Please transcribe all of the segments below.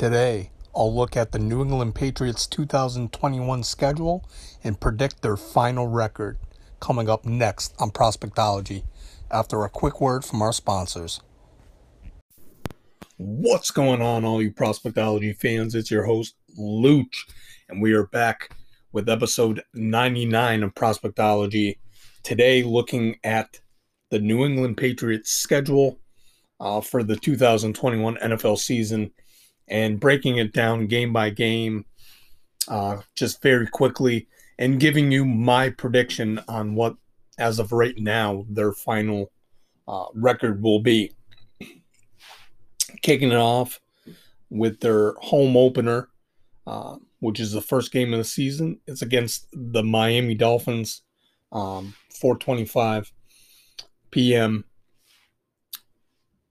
Today, I'll look at the New England Patriots 2021 schedule and predict their final record. Coming up next on Prospectology, after a quick word from our sponsors. What's going on, all you Prospectology fans? It's your host, Luch, and we are back with episode 99 of Prospectology. Today, looking at the New England Patriots schedule uh, for the 2021 NFL season and breaking it down game by game, uh, just very quickly, and giving you my prediction on what, as of right now, their final uh, record will be. Kicking it off with their home opener, uh, which is the first game of the season. It's against the Miami Dolphins, um, 425 p.m.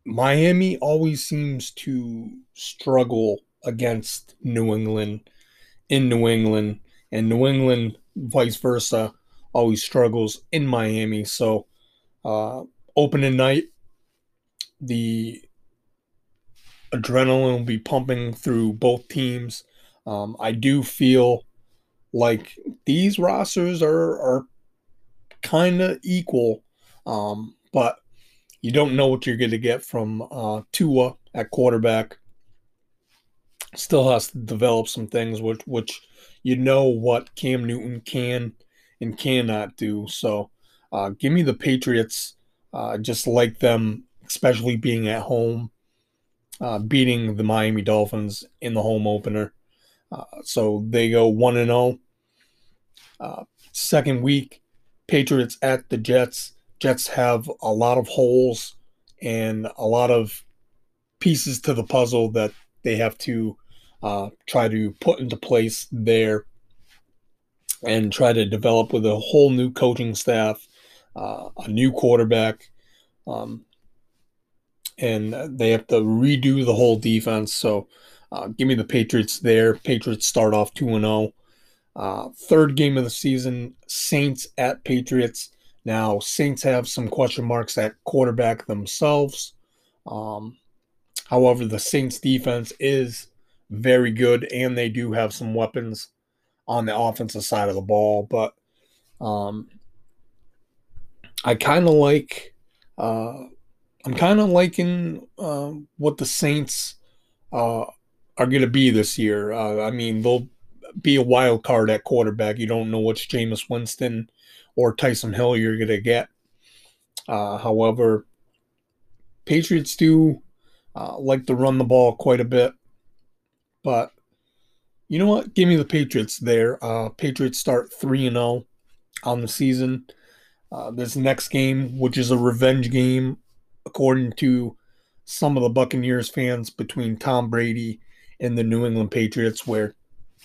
Miami always seems to struggle against New England in New England, and New England, vice versa, always struggles in Miami. So, uh, opening night, the adrenaline will be pumping through both teams. Um, I do feel like these rosters are are kind of equal, um, but you don't know what you're going to get from uh, Tua at quarterback. Still has to develop some things, which which you know what Cam Newton can and cannot do. So, uh, give me the Patriots. Uh, just like them, especially being at home, uh, beating the Miami Dolphins in the home opener. Uh, so they go one and zero. Oh. Uh, second week, Patriots at the Jets. Jets have a lot of holes and a lot of pieces to the puzzle that they have to uh, try to put into place there and try to develop with a whole new coaching staff, uh, a new quarterback, um, and they have to redo the whole defense. So, uh, give me the Patriots there. Patriots start off two and zero. Oh. Uh, third game of the season, Saints at Patriots. Now, Saints have some question marks at quarterback themselves. Um, however, the Saints defense is very good, and they do have some weapons on the offensive side of the ball. But um, I kind of like, uh, I'm kind of liking uh, what the Saints uh, are going to be this year. Uh, I mean, they'll be a wild card at quarterback. You don't know which Jameis Winston or Taysom Hill you're going to get. Uh, however, Patriots do uh, like to run the ball quite a bit. But you know what? Give me the Patriots there. Uh, Patriots start 3 and 0 on the season. Uh, this next game, which is a revenge game, according to some of the Buccaneers fans, between Tom Brady and the New England Patriots, where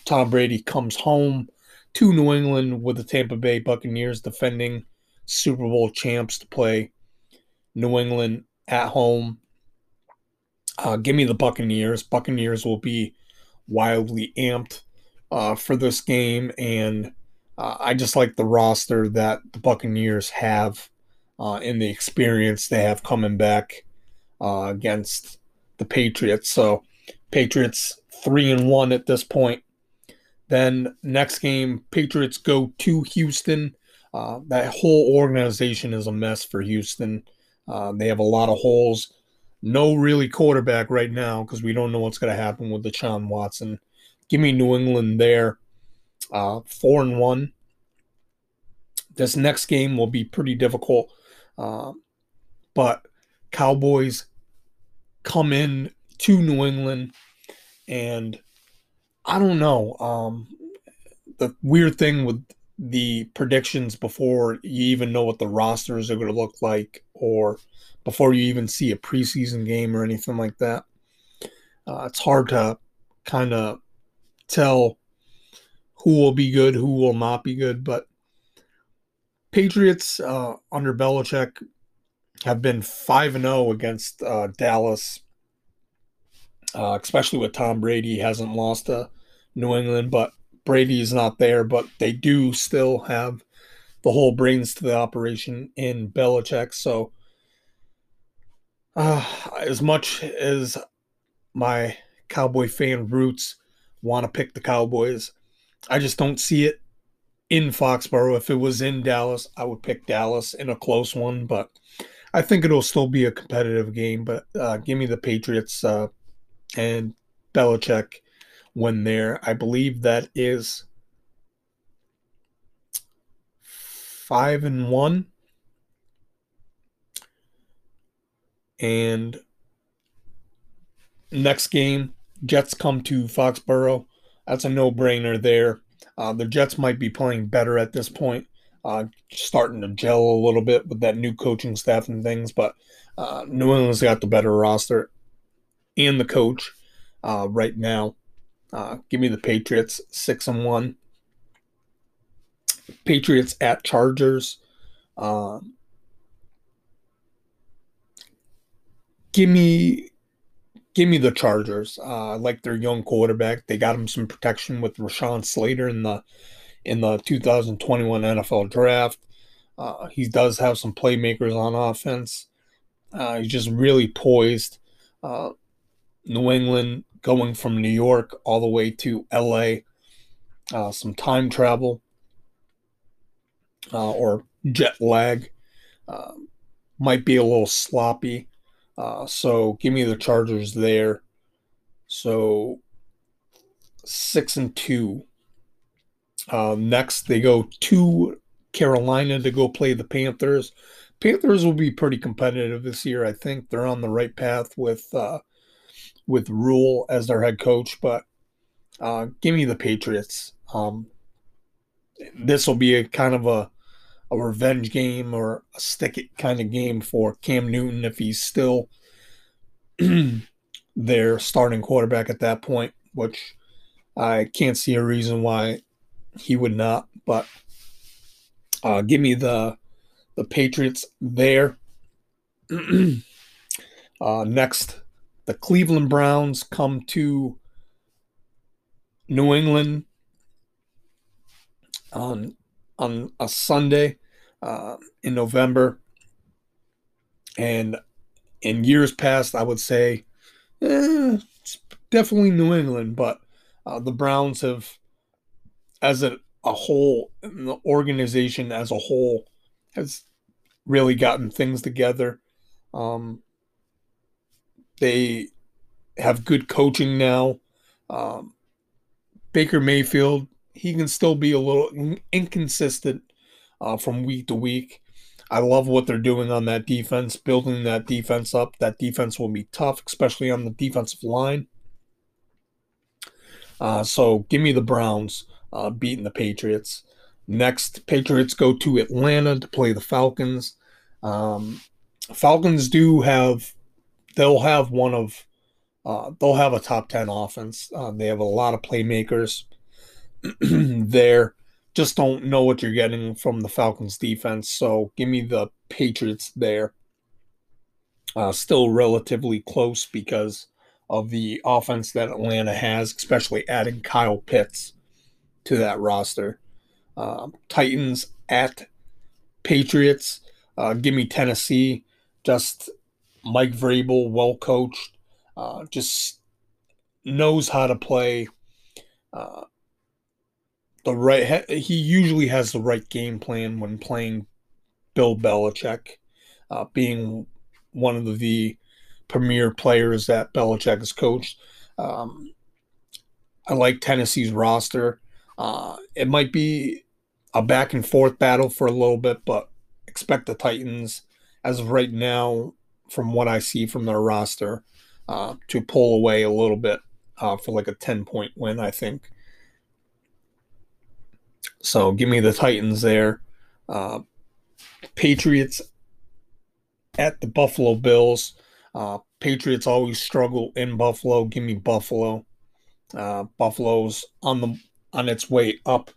Tom Brady comes home to New England with the Tampa Bay Buccaneers defending Super Bowl champs to play New England at home. Uh, give me the Buccaneers. Buccaneers will be wildly amped uh, for this game, and uh, I just like the roster that the Buccaneers have uh, and the experience they have coming back uh, against the Patriots. So, Patriots three and one at this point. Then next game, Patriots go to Houston. Uh, that whole organization is a mess for Houston. Uh, they have a lot of holes. No really quarterback right now because we don't know what's going to happen with the Deshaun Watson. Give me New England there, uh, four and one. This next game will be pretty difficult, uh, but Cowboys come in to New England and I don't know. Um, the weird thing with the predictions before you even know what the rosters are going to look like, or before you even see a preseason game or anything like that, uh, it's hard to kind of tell who will be good, who will not be good. But Patriots uh, under Belichick have been five and zero oh against uh, Dallas uh, especially with Tom Brady. Hasn't lost to New England, but Brady is not there. But they do still have the whole brains to the operation in Belichick. So, uh, as much as my Cowboy fan roots want to pick the Cowboys. I just don't see it in Foxborough. If it was in Dallas, I would pick Dallas in a close one, but I think it'll still be a competitive game. But uh, give me the Patriots uh, and Belichick when there. I believe that is five and one. And next game, Jets come to Foxborough. That's a no brainer there. Uh, the Jets might be playing better at this point, uh, starting to gel a little bit with that new coaching staff and things. But uh, New England's got the better roster and the coach uh, right now. Uh, give me the Patriots six and one. Patriots at Chargers. Um, give me give me the Chargers. Uh, I like their young quarterback. They got him some protection with Rashawn Slater in the in the 2021 NFL Draft. Uh, he does have some playmakers on offense. Uh, he's just really poised. New England going from New York all the way to LA. Uh, some time travel uh, or jet lag might be a little sloppy. Uh, so give me the Chargers there. So six and two. Uh, next, they go to Carolina to go play the Panthers. Panthers will be pretty competitive this year. I think they're on the right path with uh, with Rhule as their head coach. But uh, give me the Patriots. Um, this will be a kind of a a revenge game or a stick it kind of game for Cam Newton if he's still their starting quarterback at that point, which I can't see a reason why he would not. But uh, give me the the Patriots there. uh, next, the Cleveland Browns come to New England on on a Sunday uh, in November. And in years past, I would say eh, it's definitely New England, but uh, the Browns have, as a, a whole, the organization as a whole, has really gotten things together. Um, they have good coaching now. Um, Baker Mayfield he can still be a little inconsistent uh, from week to week. I love what they're doing on that defense, building that defense up. That defense will be tough, especially on the defensive line. Uh, so give me the Browns uh, beating the Patriots. Next, Patriots go to Atlanta to play the Falcons. Um, Falcons do have, they'll have one of, uh, they'll have a top 10 offense. Uh, they have a lot of playmakers. there. Just don't know what you're getting from the Falcons defense. So give me the Patriots there. Uh, still relatively close because of the offense that Atlanta has, especially adding Kyle Pitts to that roster. Uh, Titans at Patriots. Uh, give me Tennessee. Just Mike Vrabel, well coached, uh, just knows how to play. Uh, the right. He usually has the right game plan when playing Bill Belichick, uh, being one of the premier players that Belichick has coached. Um, I like Tennessee's roster. Uh, it might be a back and forth battle for a little bit, but expect the Titans, as of right now, from what I see from their roster, uh, to pull away a little bit uh, for like a 10 point win, I think. So give me the Titans there. Uh, Patriots at the Buffalo Bills. Uh, Patriots always struggle in Buffalo. Give me Buffalo. Uh, Buffalo's on the on its way up.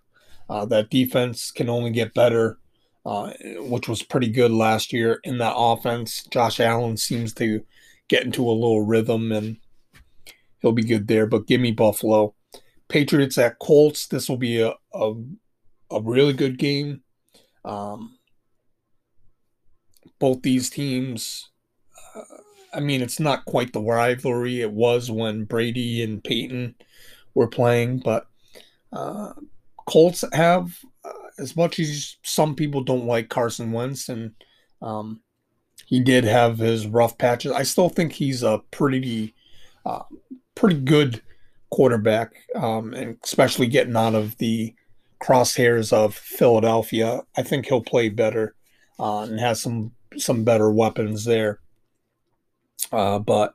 Uh, that defense can only get better, uh, which was pretty good last year in that offense. Josh Allen seems to get into a little rhythm and he'll be good there. But give me Buffalo. Patriots at Colts. This will be a, a a really good game. Um, both these teams, uh, I mean, it's not quite the rivalry it was when Brady and Peyton were playing, but uh, Colts have, uh, as much as some people don't like Carson Wentz, and um, he did have his rough patches. I still think he's a pretty, uh, pretty good quarterback, um, and especially getting out of the crosshairs of Philadelphia. I think he'll play better uh, and has some some better weapons there. Uh, but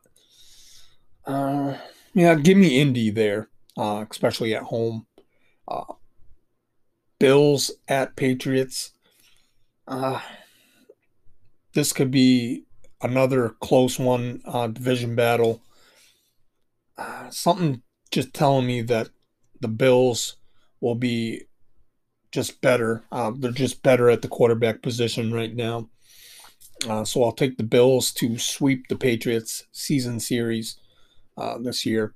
uh, yeah, give me Indy there, uh, especially at home. Uh, Bills at Patriots. Uh, this could be another close one, uh, division battle. Uh, something just telling me that the Bills will be just better. Uh, they're just better at the quarterback position right now. Uh, so I'll take the Bills to sweep the Patriots season series uh, this year.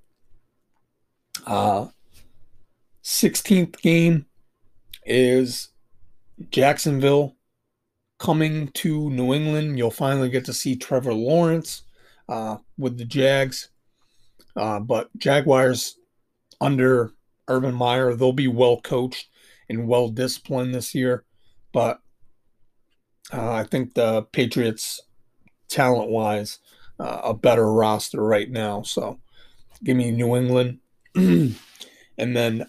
Uh, 16th game is Jacksonville coming to New England. You'll finally get to see Trevor Lawrence uh, with the Jags. Uh, but Jaguars under Urban Meyer, they'll be well coached and well disciplined this year. But uh, I think the Patriots, talent wise, uh, a better roster right now. So give me New England. and then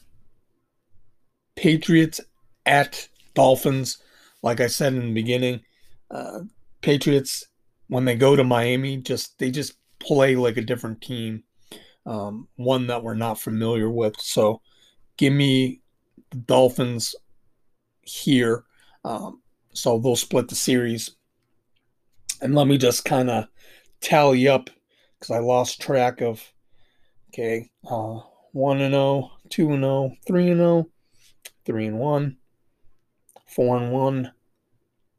Patriots at Dolphins. Like I said in the beginning, uh, Patriots when they go to Miami, just they just play like a different team, um, one that we're not familiar with. So, give me the Dolphins here. Um, so they'll split the series. And let me just kind of tally up because I lost track of. Okay, uh, one and 0, 2 and 0, 3 and 0, 3 and 1, 4 and 1,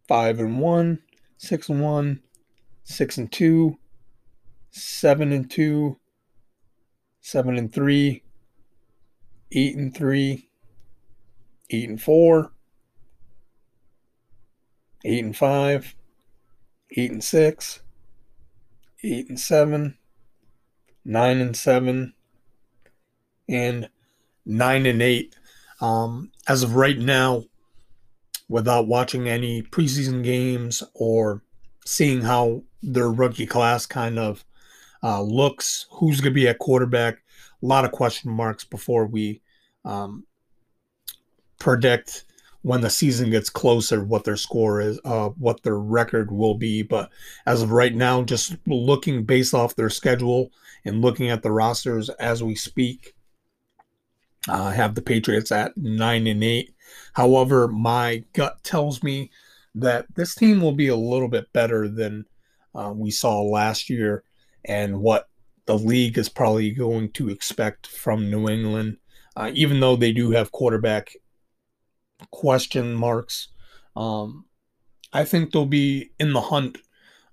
5 and 1, 6 and 1, 6 and 2, 7 and 2, 7 and 3, 8 and 3, 8 and 4, eight and five, eight and six, eight and seven, nine and seven, and nine and eight. Um, as of right now, without watching any preseason games or seeing how their rookie class kind of uh, looks, who's going to be at quarterback, a lot of question marks before we um, predict when the season gets closer what their score is, uh, what their record will be. But as of right now, just looking based off their schedule and looking at the rosters as we speak, uh, have the Patriots at nine and eight. However, my gut tells me that this team will be a little bit better than uh, we saw last year and what the league is probably going to expect from New England. Uh, even though they do have quarterback question marks. Um, I think they'll be in the hunt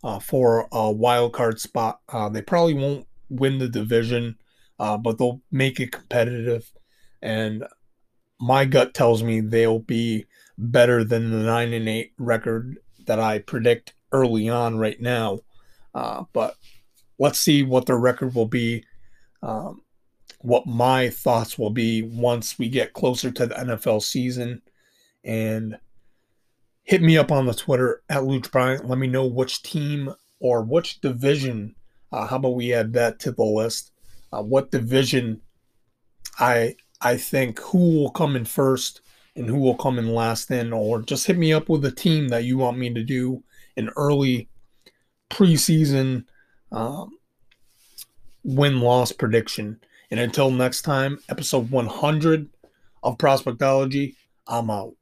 uh, for a wild card spot. Uh, they probably won't win the division, uh, but they'll make it competitive. And my gut tells me they'll be better than the nine and eight record that I predict early on right now. Uh, but let's see what their record will be. Um, what my thoughts will be once we get closer to the NFL season and hit me up on the Twitter at Luch Bryant. Let me know which team or which division. Uh, how about we add that to the list? Uh, what division I I think who will come in first and who will come in last in, or just hit me up with a team that you want me to do an early preseason um, win loss prediction. And until next time, episode 100 of Prospectology, I'm out.